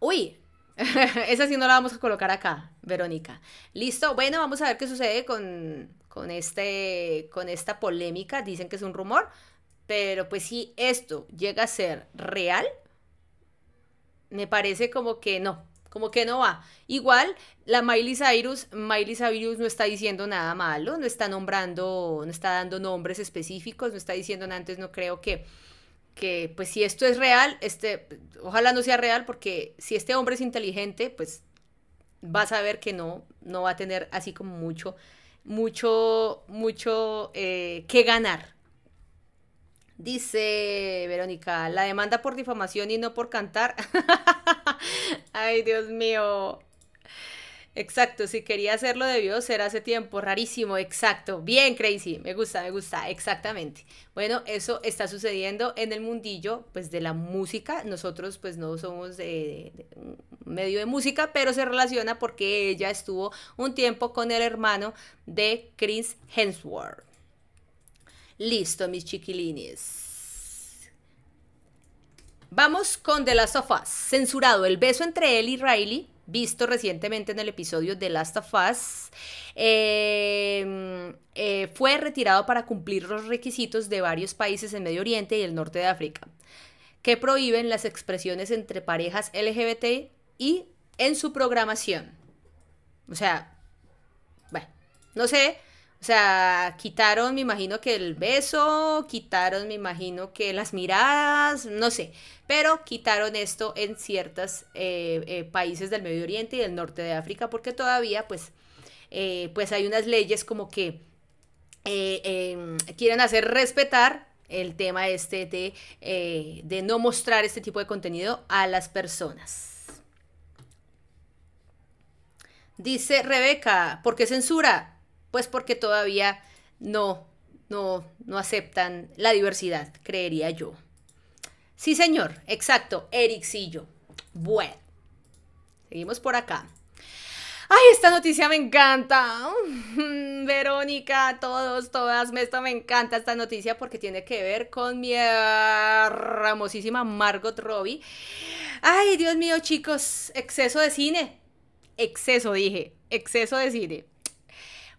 Uy, esa sí no la vamos a colocar acá, Verónica. Listo, bueno, vamos a ver qué sucede con, con, este, con esta polémica. Dicen que es un rumor, pero pues si esto llega a ser real, me parece como que no, como que no va. Igual, la Miley Cyrus, Miley Cyrus no está diciendo nada malo, no está nombrando, no está dando nombres específicos, no está diciendo nada, antes no creo que que pues si esto es real, este, ojalá no sea real porque si este hombre es inteligente, pues vas a ver que no, no va a tener así como mucho, mucho, mucho eh, que ganar. Dice Verónica, la demanda por difamación y no por cantar. Ay, Dios mío. Exacto, si quería hacerlo debió ser hace tiempo, rarísimo, exacto. Bien, crazy, me gusta, me gusta, exactamente. Bueno, eso está sucediendo en el mundillo, pues, de la música. Nosotros, pues, no somos de, medio de música, pero se relaciona porque ella estuvo un tiempo con el hermano de Chris Hemsworth. Listo, mis chiquilines. Vamos con The Last of Us. Censurado el beso entre él y Riley visto recientemente en el episodio de Last of Us, em, eh, fue retirado para cumplir los requisitos de varios países en Medio Oriente y el norte de África, que prohíben las expresiones entre parejas LGBT y en su programación. O sea, bueno, no sé, o sea, quitaron, me imagino que el beso, quitaron, me imagino que las miradas, no sé, pero quitaron esto en ciertos eh, eh, países del Medio Oriente y del norte de África porque todavía, pues, eh, pues hay unas leyes como que em, quieren hacer respetar el tema este de, de no mostrar este tipo de contenido a las personas. Dice Rebeca, ¿por qué censura? Pues porque todavía no, no, no aceptan la diversidad, creería yo. Sí, señor, exacto, Ericillo. Bueno, seguimos por acá. Ay, esta noticia me encanta. Verónica, todos, todas, esto me encanta esta noticia porque tiene que ver con mi hermosísima Margot Robbie. Ay, Dios mío, chicos, exceso de cine. Exceso, dije, exceso de cine.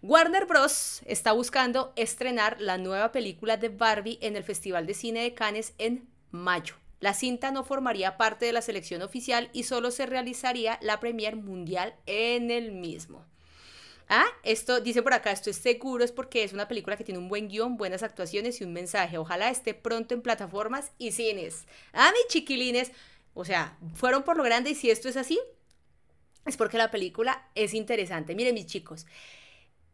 Warner Bros. está buscando estrenar la nueva película de Barbie en el Festival de Cine de Cannes en mayo. La cinta no formaría parte de la selección oficial y solo se realizaría la premier mundial en el mismo. Ah, esto dice por acá, esto es seguro, es porque es una película que tiene un buen guion, buenas actuaciones y un mensaje. Ojalá esté pronto en plataformas y cines. Ah, mis chiquilines, o sea, fueron por lo grande y si esto es así, es porque la película es interesante. Miren, mis chicos,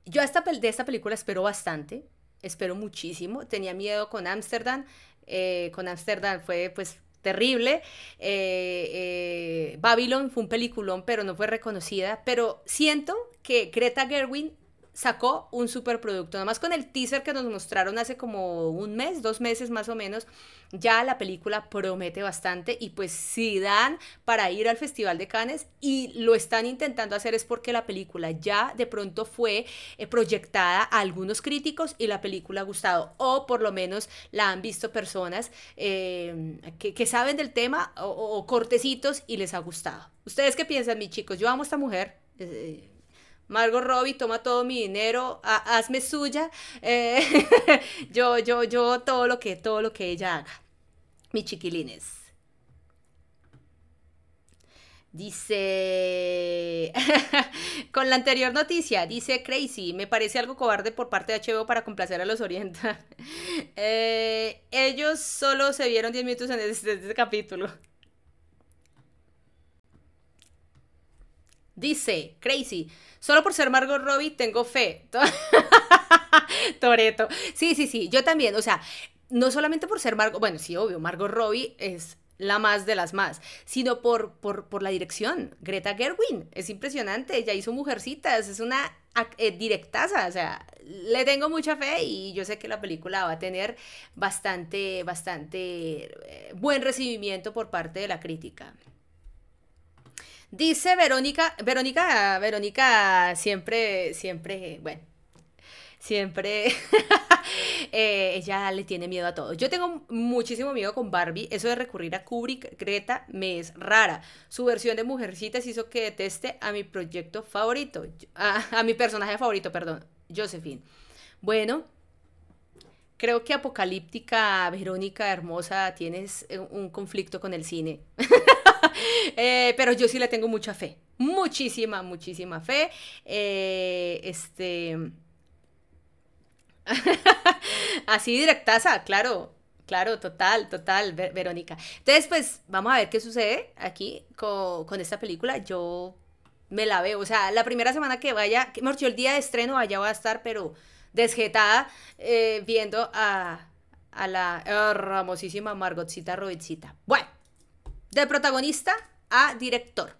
yo esta, de esta película espero bastante, espero muchísimo. Tenía miedo con Ámsterdam, eh, con Ámsterdam fue pues terrible. Eh, eh, Babylon fue un peliculón, pero no fue reconocida. Pero siento que Greta Gerwin sacó un superproducto. Nada más con el teaser que nos mostraron hace como un mes, dos meses más o menos, ya la película promete bastante y pues si dan para ir al Festival de Cannes y lo están intentando hacer es porque la película ya de pronto fue eh, proyectada a algunos críticos y la película ha gustado o por lo menos la han visto personas eh, que, saben del tema o, cortecitos y les ha gustado. ¿Ustedes qué piensan, mis chicos? Yo amo a esta mujer. Eh, Margot Robbie, toma todo mi dinero, hazme suya. Eh, yo, yo, yo, todo lo que, todo lo que ella haga. Mis chiquilines. Dice, con la anterior noticia, dice Crazy, me parece algo cobarde por parte de HBO para complacer a los orientales. Eh, ellos solo se vieron 10 minutos en este capítulo. Dice, crazy, solo por ser Margot Robbie tengo fe. Toreto. Sí, sí, sí, yo también, o sea, no solamente por ser Margot, bueno, sí, obvio, Margot Robbie es la más de las más, sino por, por, la dirección. Greta Gerwin, es impresionante, ella hizo Mujercitas, es una eh, directaza, o sea, le tengo mucha fe y yo sé que la película va a tener bastante, bastante eh, buen recibimiento por parte de la crítica. Dice Verónica, Verónica, Verónica siempre, siempre, bueno, siempre eh, ella le tiene miedo a todo. Yo tengo muchísimo miedo con Barbie. Eso de recurrir a Kubrick, Greta, me es rara. Su versión de Mujercitas hizo que deteste a mi proyecto favorito, a, mi personaje favorito, perdón, Josephine. Bueno, creo que Apocalíptica, Verónica, hermosa, tienes un conflicto con el cine. Eh, pero yo sí le tengo mucha fe. Muchísima, muchísima fe. Eh, este. Así directaza, claro. Claro, total, total, Verónica. Entonces, pues, vamos a ver qué sucede aquí con, esta película. Yo me la veo. O sea, la primera semana que vaya, que el día de estreno, allá va a estar, pero desjetada, eh, viendo a, a la hermosísima Margotcita Robitcita. Bueno, del protagonista a director.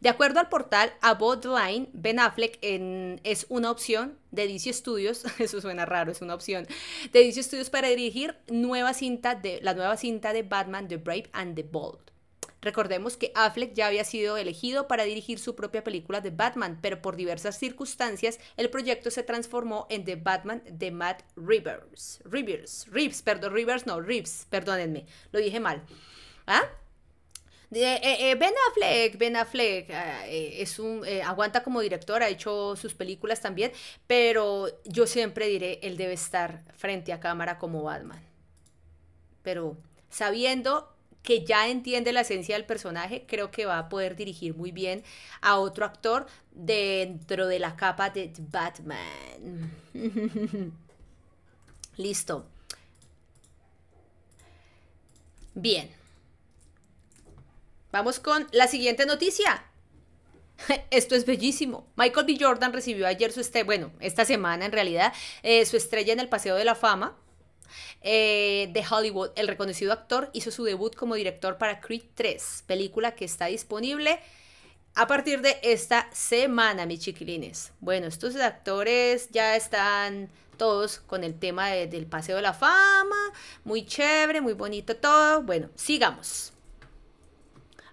De acuerdo al portal Above Line, Ben Affleck es una opción de DC Studios, eso suena raro, es una opción, de DC Studios para dirigir nueva cinta de, la nueva cinta de Batman, The Brave and the Bold. Recordemos que Affleck ya había sido elegido para dirigir su propia película de Batman, pero por diversas circunstancias el proyecto se transformó en The Batman de Matt Rivers. Rivers, Reeves, perdón, Rivers no, Reeves, perdónenme, lo dije mal. ¿Ah? Eh, eh, ben Affleck, Ben Affleck eh, es un, aguanta como director, ha hecho sus películas también, pero yo siempre diré, él debe estar frente a cámara como Batman. Pero sabiendo que ya entiende la esencia del personaje, creo que va a poder dirigir muy bien a otro actor dentro de la capa de Batman. Listo. Bien. Vamos con la siguiente noticia. Esto es bellísimo. Michael B. Jordan recibió ayer su estrella, bueno, esta semana en realidad, eh, su estrella en el Paseo de la Fama eh, de Hollywood. El reconocido actor hizo su debut como director para Creed 3, película que está disponible a partir de esta semana, mis chiquilines. Bueno, estos actores ya están todos con el tema del Paseo de la Fama. Muy chévere, muy bonito todo. Bueno, sigamos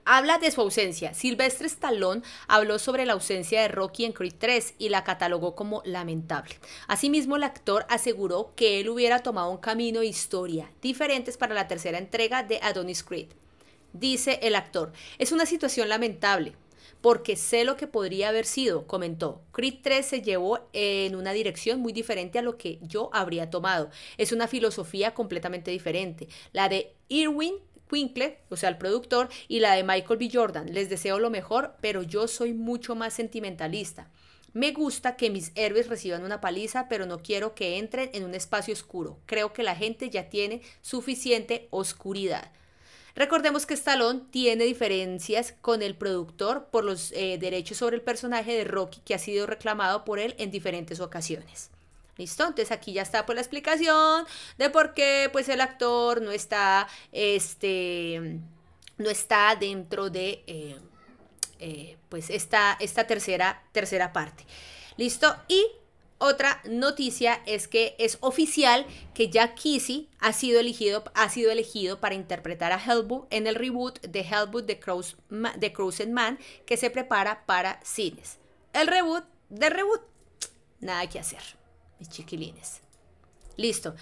habla de su ausencia. Silvestre Stallone habló sobre la ausencia de Rocky en Creed 3 y la catalogó como lamentable. Asimismo, el actor aseguró que él hubiera tomado un camino e historia diferentes para la tercera entrega de Adonis Creed. Dice el actor, es una situación lamentable, porque sé lo que podría haber sido, comentó. Creed 3 se llevó en una dirección muy diferente a lo que yo habría tomado. Es una filosofía completamente diferente. La de Irwin Winkler, o sea, el productor, y la de Michael B. Jordan. Les deseo lo mejor, pero yo soy mucho más sentimentalista. Me gusta que mis héroes reciban una paliza, pero no quiero que entren en un espacio oscuro. Creo que la gente ya tiene suficiente oscuridad. Recordemos que Stallone tiene diferencias con el productor por los eh, derechos sobre el personaje de Rocky que ha sido reclamado por él en diferentes ocasiones. ¿Listo? Entonces aquí ya está por la explicación de por qué pues el actor no está, este, no está dentro de eh, eh, pues esta, esta tercera, tercera parte. ¿Listo? Y otra noticia es que es oficial que Jack Kesey ha sido elegido, ha sido elegido para interpretar a Hellboy en el reboot de Hellboy The, Crows, Man que se prepara para cines. El reboot de reboot. Nada que hacer mis chiquilines. Listo.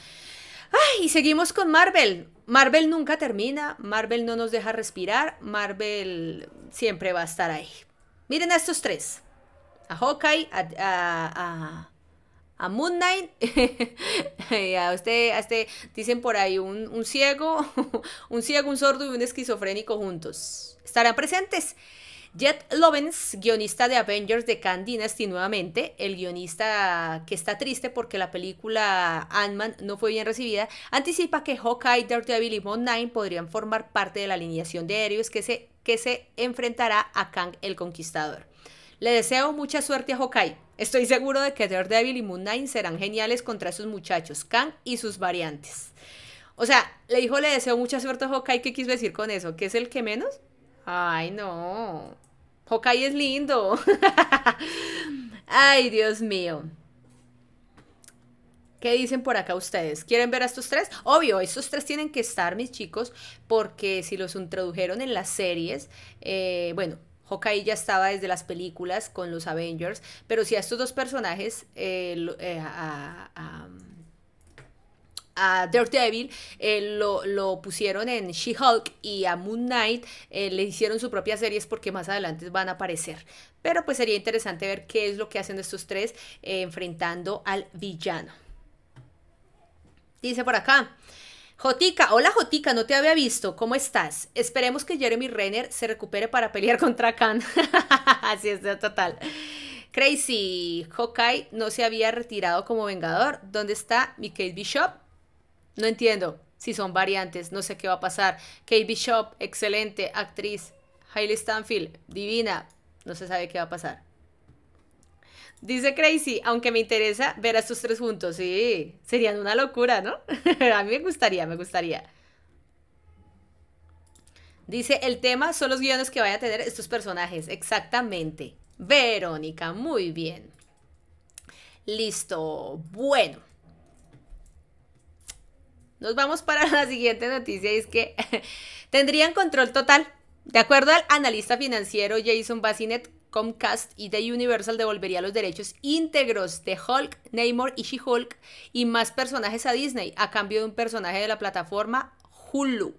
Y seguimos con Marvel. Marvel nunca termina, Marvel no nos deja respirar, Marvel siempre va a estar ahí. Miren a estos tres. a Hawkeye, a, a, Moon Knight, a usted, a este, dicen por ahí un, un ciego, un ciego, un sordo y un esquizofrénico juntos. Estarán presentes. Jet Lovens, guionista de Avengers de Khan Dynasty nuevamente, el guionista que está triste porque la película Ant-Man no fue bien recibida, anticipa que Hawkeye, Daredevil y Moon Knight podrían formar parte de la alineación de héroes que se, que se enfrentará a Kang el Conquistador. Le deseo mucha suerte a Hawkeye. Estoy seguro de que Daredevil y Moon Knight serán geniales contra esos muchachos, Kang y sus variantes. O sea, le dijo le deseo mucha suerte a Hawkeye, ¿qué quiso decir con eso? ¿Que es el que menos? Ay, no. Hawkeye es lindo. Ay, Dios mío. ¿Qué dicen por acá ustedes? ¿Quieren ver a estos tres? Obvio, estos tres tienen que estar, mis chicos, porque si los introdujeron en las series, eh, bueno, Hawkeye ya estaba desde las películas con los Avengers, pero si a estos dos personajes, eh, eh, Daredevil eh, lo, pusieron en She-Hulk y a Moon Knight eh, le hicieron su propia series porque más adelante van a aparecer. Pero pues sería interesante ver qué es lo que hacen estos tres eh, enfrentando al villano. Dice por acá. Jotica, hola Jotica, no te había visto, ¿cómo estás? Esperemos que Jeremy Renner se recupere para pelear contra Khan. Así es, total. Crazy, Hawkeye no se había retirado como vengador. ¿Dónde está mi Kate Bishop? No entiendo si son variantes, no sé qué va a pasar. Kate Bishop, excelente actriz. Hailey Stanfield, divina. No se sabe qué va a pasar. Dice Crazy, aunque me interesa ver a estos tres juntos. Sí, serían una locura, ¿no? a mí me gustaría, me gustaría. Dice, el tema son los guiones que vayan a tener estos personajes. Exactamente. Verónica, muy bien. Listo. Bueno. Nos vamos para la siguiente noticia y es que tendrían control total. De acuerdo al analista financiero Jason Bassinet, Comcast y The Universal devolvería los derechos íntegros de Hulk, Namor y She-Hulk y más personajes a Disney a cambio de un personaje de la plataforma Hulu.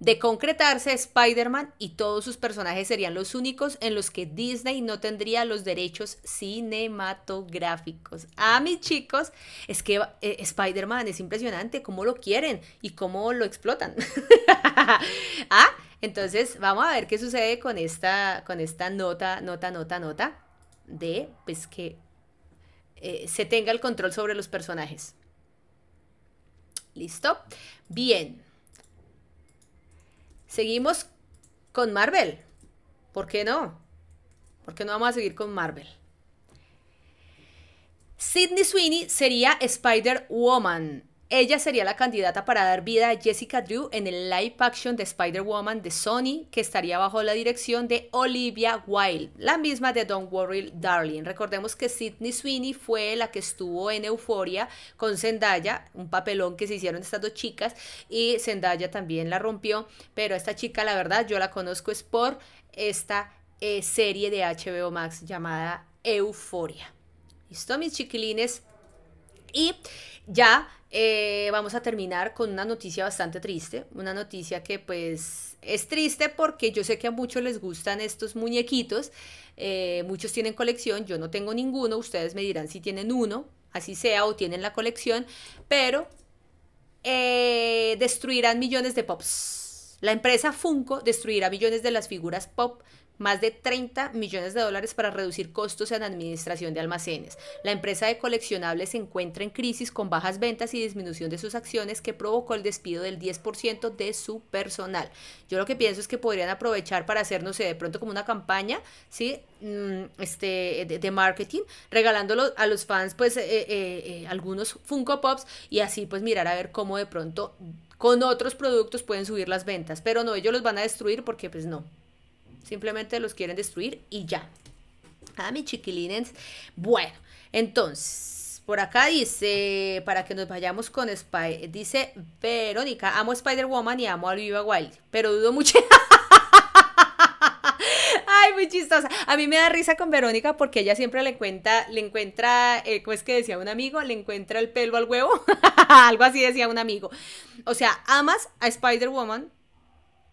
De concretarse, Spider-Man y todos sus personajes serían los únicos en los que Disney no tendría los derechos cinematográficos. Ah, mis chicos, es que eh, Spider-Man es impresionante cómo lo quieren y cómo lo explotan. ah, entonces vamos a ver qué sucede con esta, con esta nota, nota, nota, nota de pues que eh, se tenga el control sobre los personajes. ¿Listo? Bien. Seguimos con Marvel. ¿Por qué no? ¿Por qué no vamos a seguir con Marvel? Sidney Sweeney sería Spider-Woman. Ella sería la candidata para dar vida a Jessica Drew en el live action de Spider-Woman de Sony, que estaría bajo la dirección de Olivia Wilde, la misma de Don't Worry Darling. Recordemos que Sidney Sweeney fue la que estuvo en Euforia con Zendaya, un papelón que se hicieron estas dos chicas, y Zendaya también la rompió, pero esta chica, la verdad, yo la conozco es por esta eh, serie de HBO Max llamada Euforia. ¿Listo, mis chiquilines? Y ya eh, vamos a terminar con una noticia bastante triste, una noticia que pues es triste porque yo sé que a muchos les gustan estos muñequitos, eh, muchos tienen colección, yo no tengo ninguno, ustedes me dirán si tienen uno, así sea, o tienen la colección, pero eh, destruirán millones de pops. La empresa Funko destruirá millones de las figuras pop más de 30 millones de dólares para reducir costos en administración de almacenes. La empresa de coleccionables se encuentra en crisis con bajas ventas y disminución de sus acciones que provocó el despido del 10% de su personal. Yo lo que pienso es que podrían aprovechar para hacer, no sé, de pronto como una campaña, ¿sí? Mm, este, de, marketing, regalándolo a los fans, pues, eh, eh, eh, algunos Funko Pops y así, pues, mirar a ver cómo de pronto con otros productos pueden subir las ventas. Pero no, ellos los van a destruir porque, pues, no, Simplemente los quieren destruir y ya. Ah, mis chiquilines. Bueno, entonces, por acá dice, para que nos vayamos con Spider, dice Verónica, amo Spider-Woman y amo a Olivia Wilde, pero dudo mucho. Ay, muy chistosa. A mí me da risa con Verónica porque ella siempre le encuentra, le encuentra, eh, ¿cómo es que decía un amigo? Le encuentra el pelo al huevo. Algo así decía un amigo. O sea, amas a Spider-Woman,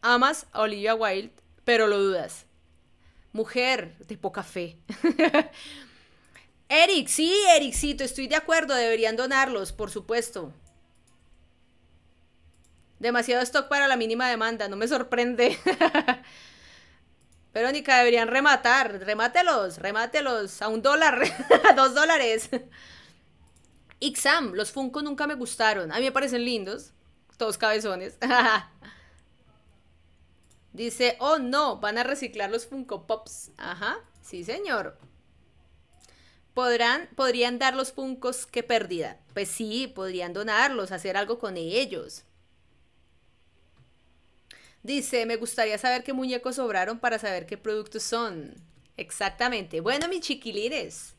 amas a Olivia Wilde, pero lo dudas. mujer de poca fe. Eric, sí, Ericito, estoy de acuerdo, deberían donarlos, por supuesto. Demasiado stock para la mínima demanda, no me sorprende. Verónica, deberían rematar, remátelos, remátelos a un dólar, a dos dólares. Ixam, los Funko nunca me gustaron, a mí me parecen lindos, todos cabezones. Dice, oh no, van a reciclar los Funko Pops. Ajá, sí señor. ¿Podrán, ¿Podrían dar los Funkos que pérdida? Pues sí, podrían donarlos, hacer algo con ellos. Dice, me gustaría saber qué muñecos sobraron para saber qué productos son. Exactamente. Bueno, mis chiquilines,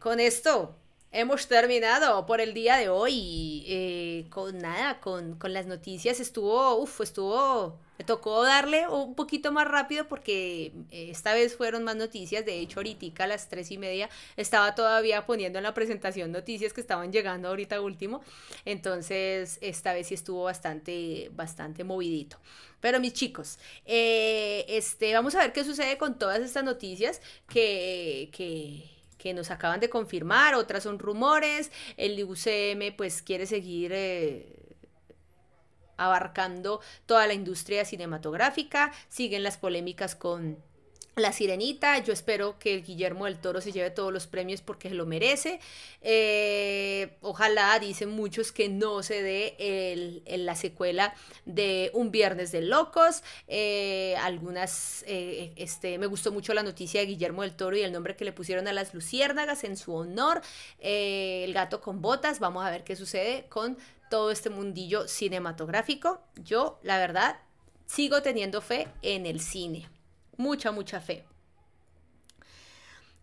con esto hemos terminado por el día de hoy. Eh, con nada, con, con las noticias estuvo, uff, estuvo me tocó darle un poquito más rápido porque eh, esta vez fueron más noticias. De hecho, ahorita a las tres y media estaba todavía poniendo en la presentación noticias que estaban llegando ahorita último. Entonces, esta vez sí estuvo bastante, bastante movidito. Pero mis chicos, eh, este, vamos a ver qué sucede con todas estas noticias que, que que nos acaban de confirmar, otras son rumores, el UCM pues quiere seguir eh, abarcando toda la industria cinematográfica, siguen las polémicas con la Sirenita, yo espero que Guillermo del Toro se lleve todos los premios porque lo merece. Eh, ojalá, dicen muchos, que no se dé el, la secuela de Un Viernes de Locos. Eh, algunas, eh, este, me gustó mucho la noticia de Guillermo del Toro y el nombre que le pusieron a las luciérnagas en su honor. el gato con botas, vamos a ver qué sucede con todo este mundillo cinematográfico. Yo, la verdad, sigo teniendo fe en el cine. Mucha, mucha fe.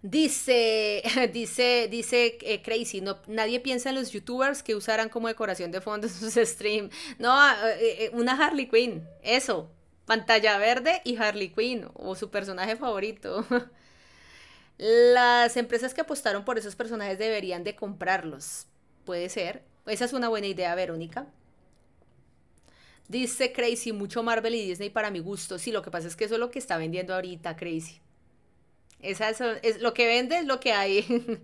Dice, dice, dice eh, Crazy, nadie piensa en los youtubers que usaran como decoración de fondo en sus streams. No, eh, eh, una Harley Quinn, eso, pantalla verde y Harley Quinn, o su personaje favorito. Las empresas que apostaron por esos personajes deberían de comprarlos. Puede ser. Esa es una buena idea, Verónica. Dice Crazy, mucho Marvel y Disney para mi gusto. Sí, lo que pasa es que eso es lo que está vendiendo ahorita, Crazy. Esa es, lo que vende es lo que hay.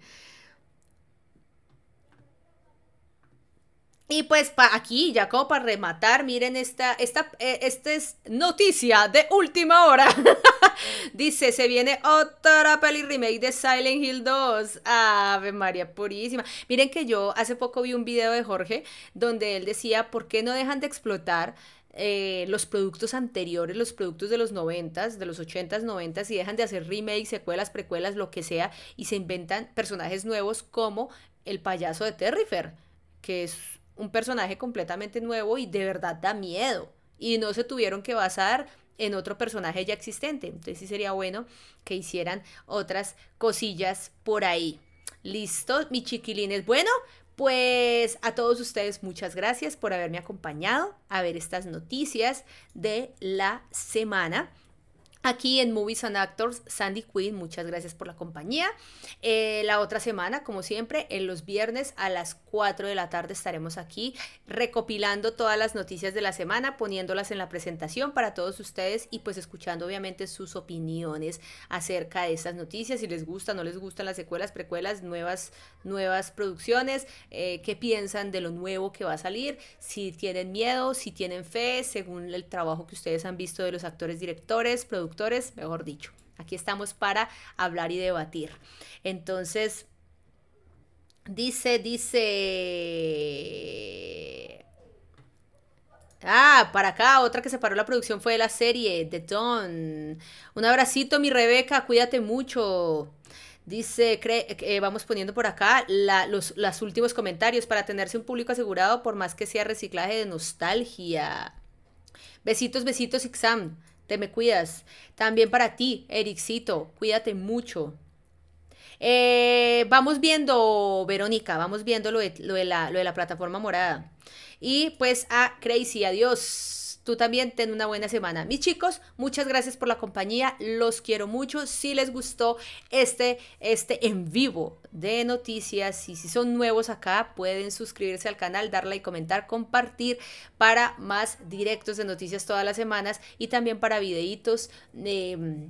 Y pues pa aquí, ya como para rematar, miren esta, esta, eh, esta es noticia de última hora. Dice, se viene otra peli remake de Silent Hill 2. Ave María Purísima. Miren que yo hace poco vi un video de Jorge donde él decía, ¿por qué no dejan de explotar eh, los productos anteriores, los productos de los noventas, de los ochentas, noventas, y dejan de hacer remakes, secuelas, precuelas, lo que sea, y se inventan personajes nuevos como el payaso de Terrifer, que es un personaje completamente nuevo y de verdad da miedo. Y no se tuvieron que basar en otro personaje ya existente. Entonces sí sería bueno que hicieran otras cosillas por ahí. Listo, mis chiquilines. Bueno, pues a todos ustedes muchas gracias por haberme acompañado a ver estas noticias de la semana. Aquí en Movies and Actors, Sandy Quinn, muchas gracias por la compañía. Eh, la otra semana, como siempre, en los viernes a las 4 de la tarde estaremos aquí recopilando todas las noticias de la semana, poniéndolas en la presentación para todos ustedes y pues escuchando obviamente sus opiniones acerca de estas noticias, si les gusta, no les gustan las secuelas, precuelas, nuevas, nuevas producciones, eh, qué piensan de lo nuevo que va a salir, si tienen miedo, si tienen fe, según el trabajo que ustedes han visto de los actores, directores, productores mejor dicho. Aquí estamos para hablar y debatir. Entonces, dice, dice... Ah, para acá, otra que se paró la producción fue de la serie, The Dawn. Un abracito, mi Rebeca, cuídate mucho. Dice, eh, vamos poniendo por acá los, los últimos comentarios para tenerse un público asegurado por más que sea reciclaje de nostalgia. Besitos, besitos, Ixam te me cuidas. También para ti, Ericito, cuídate mucho. Eh, vamos viendo, Verónica, vamos viendo lo de, la, lo de la plataforma morada. Y pues a Crazy, adiós. Tú también ten una buena semana. Mis chicos, muchas gracias por la compañía. Los quiero mucho. Si les gustó este, este en vivo de noticias y si son nuevos acá, pueden suscribirse al canal, darle y comentar, compartir para más directos de noticias todas las semanas y también para videitos. de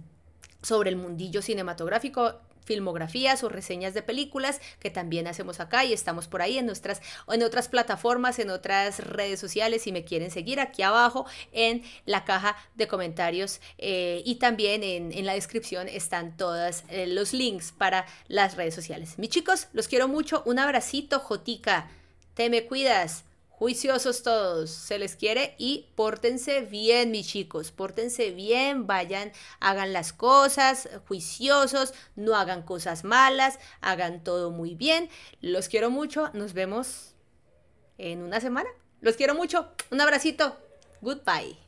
sobre el mundillo cinematográfico filmografías o reseñas de películas que también hacemos acá y estamos por ahí en nuestras en otras plataformas, en otras redes sociales si me quieren seguir aquí abajo en la caja de comentarios eh, y también en, en, la descripción están todos eh, los links para las redes sociales. Mis chicos, los quiero mucho, un abracito, Jotica, te me cuidas. Juiciosos todos, se les quiere y pórtense bien, mis chicos, pórtense bien, vayan, hagan las cosas, juiciosos, no hagan cosas malas, hagan todo muy bien. Los quiero mucho, nos vemos en una semana. Los quiero mucho, un abracito, goodbye.